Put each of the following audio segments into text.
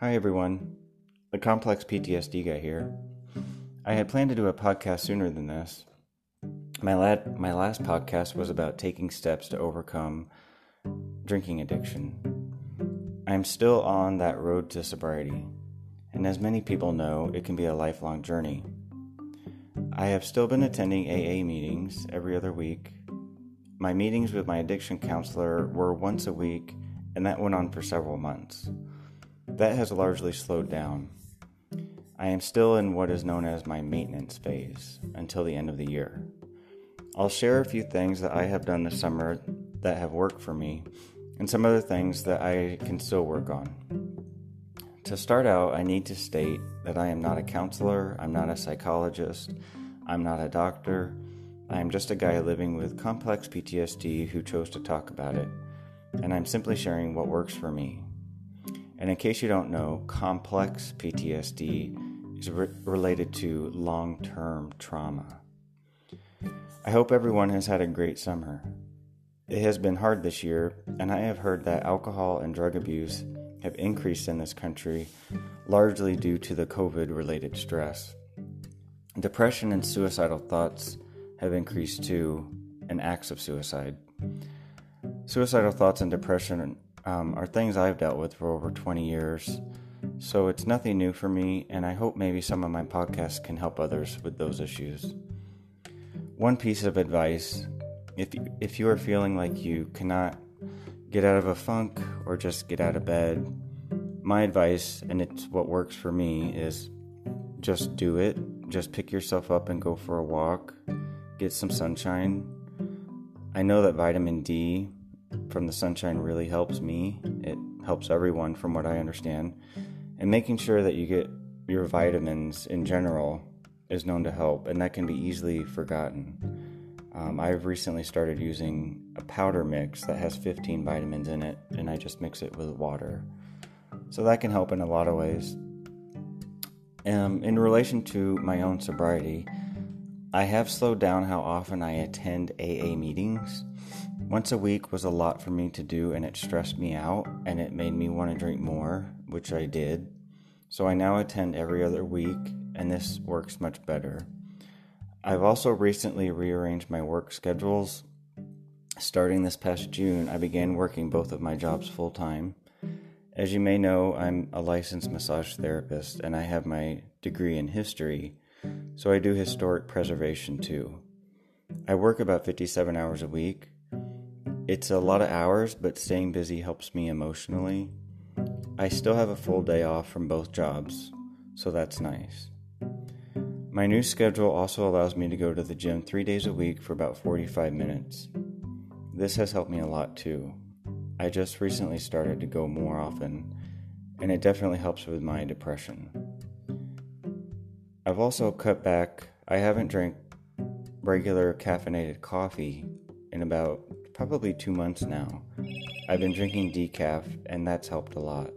Hi, everyone. The Complex PTSD guy here. I had planned to do a podcast sooner than this. My, my last podcast was about taking steps to overcome drinking addiction. I'm still on that road to sobriety, and as many people know, it can be a lifelong journey. I have still been attending AA meetings every other week. My meetings with my addiction counselor were once a week, and that went on for several months. That has largely slowed down. I am still in what is known as my maintenance phase until the end of the year. I'll share a few things that I have done this summer that have worked for me and some other things that I can still work on. To start out, I need to state that I am not a counselor, I'm not a psychologist, I'm not a doctor. I am just a guy living with complex PTSD who chose to talk about it, and I'm simply sharing what works for me. And in case you don't know, complex PTSD is re- related to long term trauma. I hope everyone has had a great summer. It has been hard this year, and I have heard that alcohol and drug abuse have increased in this country largely due to the COVID related stress. Depression and suicidal thoughts have increased too, and acts of suicide. Suicidal thoughts and depression um, are things I've dealt with for over 20 years, so it's nothing new for me, and I hope maybe some of my podcasts can help others with those issues. One piece of advice if if you are feeling like you cannot get out of a funk or just get out of bed, my advice, and it's what works for me, is just do it. Just pick yourself up and go for a walk, get some sunshine. I know that vitamin D from the sunshine really helps me. It helps everyone, from what I understand. And making sure that you get your vitamins in general is known to help, and that can be easily forgotten. Um, I've recently started using a powder mix that has 15 vitamins in it, and I just mix it with water. So that can help in a lot of ways. Um, in relation to my own sobriety, I have slowed down how often I attend AA meetings. Once a week was a lot for me to do, and it stressed me out, and it made me want to drink more, which I did. So I now attend every other week, and this works much better. I've also recently rearranged my work schedules. Starting this past June, I began working both of my jobs full time. As you may know, I'm a licensed massage therapist and I have my degree in history, so I do historic preservation too. I work about 57 hours a week, it's a lot of hours, but staying busy helps me emotionally. I still have a full day off from both jobs, so that's nice. My new schedule also allows me to go to the gym three days a week for about 45 minutes. This has helped me a lot too. I just recently started to go more often, and it definitely helps with my depression. I've also cut back, I haven't drank regular caffeinated coffee in about probably two months now. I've been drinking decaf, and that's helped a lot.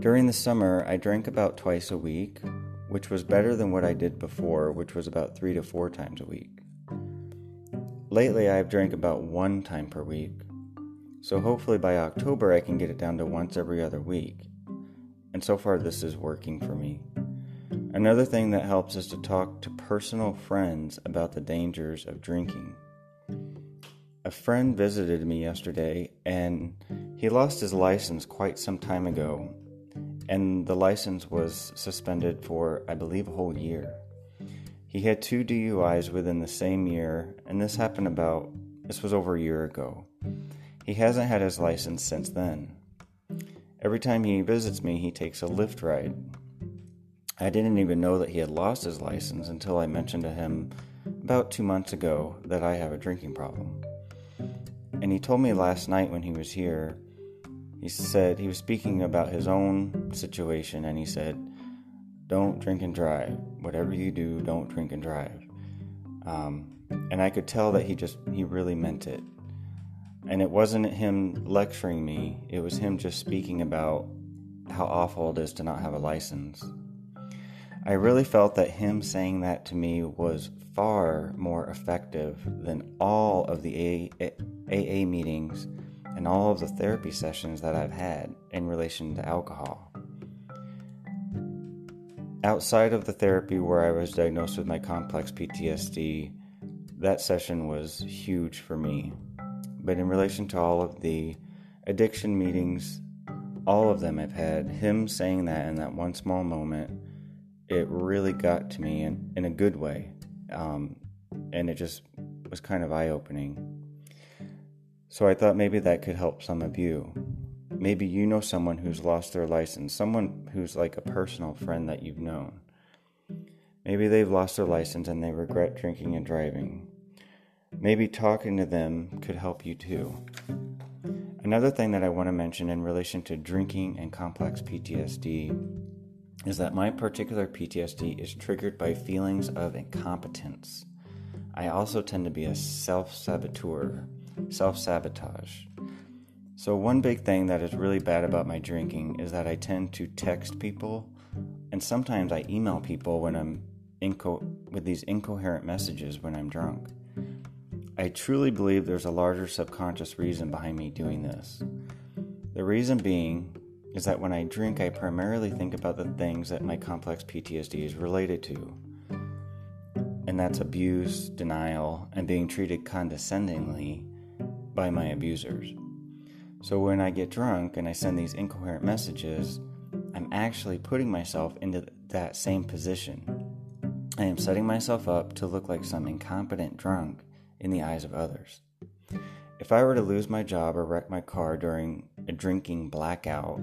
During the summer, I drank about twice a week, which was better than what I did before, which was about three to four times a week. Lately, I've drank about one time per week, so hopefully by October I can get it down to once every other week. And so far, this is working for me. Another thing that helps is to talk to personal friends about the dangers of drinking. A friend visited me yesterday and he lost his license quite some time ago, and the license was suspended for, I believe, a whole year. He had two DUIs within the same year, and this happened about, this was over a year ago. He hasn't had his license since then. Every time he visits me, he takes a Lyft ride. I didn't even know that he had lost his license until I mentioned to him about two months ago that I have a drinking problem. And he told me last night when he was here, he said he was speaking about his own situation and he said, Don't drink and drive. Whatever you do, don't drink and drive. Um, and I could tell that he just, he really meant it. And it wasn't him lecturing me, it was him just speaking about how awful it is to not have a license. I really felt that him saying that to me was far more effective than all of the AA, meetings and all of the therapy sessions that I've had in relation to alcohol. Outside of the therapy where I was diagnosed with my complex PTSD, that session was huge for me. But in relation to all of the addiction meetings, all of them I've had, him saying that in that one small moment, it really got to me in, in a good way. Um, and it just was kind of eye opening. So I thought maybe that could help some of you. Maybe you know someone who's lost their license, someone who's like a personal friend that you've known. Maybe they've lost their license and they regret drinking and driving. Maybe talking to them could help you too. Another thing that I want to mention in relation to drinking and complex PTSD is that my particular PTSD is triggered by feelings of incompetence. I also tend to be a self saboteur self sabotage. So, one big thing that is really bad about my drinking is that I tend to text people, and sometimes I email people when I'm inco- with these incoherent messages when I'm drunk. I truly believe there's a larger subconscious reason behind me doing this. The reason being is that when I drink, I primarily think about the things that my complex PTSD is related to. And that's abuse, denial, and being treated condescendingly by my abusers. So when I get drunk and I send these incoherent messages, I'm actually putting myself into that same position. I am setting myself up to look like some incompetent drunk in the eyes of others. If I were to lose my job or wreck my car during a drinking blackout,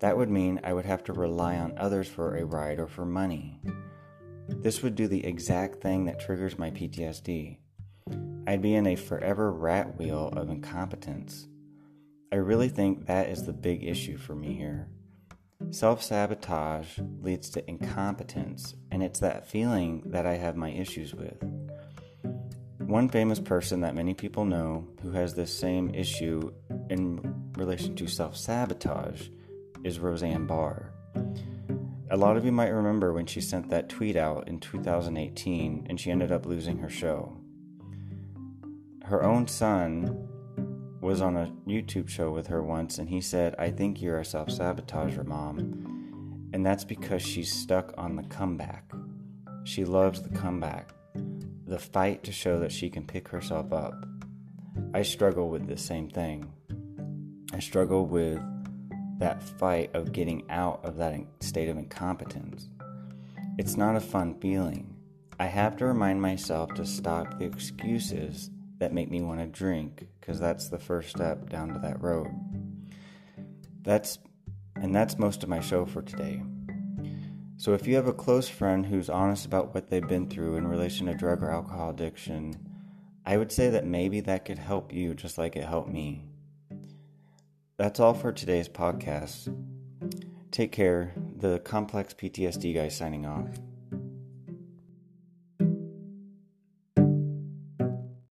that would mean I would have to rely on others for a ride or for money. This would do the exact thing that triggers my PTSD. I'd be in a forever rat wheel of incompetence. I really think that is the big issue for me here. Self sabotage leads to incompetence, and it's that feeling that I have my issues with. One famous person that many people know who has this same issue in relation to self sabotage is Roseanne Barr. A lot of you might remember when she sent that tweet out in 2018 and she ended up losing her show her own son was on a YouTube show with her once, and he said, I think you're a self sabotager, mom. And that's because she's stuck on the comeback. She loves the comeback, the fight to show that she can pick herself up. I struggle with the same thing. I struggle with that fight of getting out of that state of incompetence. It's not a fun feeling. I have to remind myself to stop the excuses that make me want to drink because that's the first step down to that road. That's and that's most of my show for today. So if you have a close friend who's honest about what they've been through in relation to drug or alcohol addiction, I would say that maybe that could help you just like it helped me. That's all for today's podcast. Take care. The Complex PTSD guy signing off.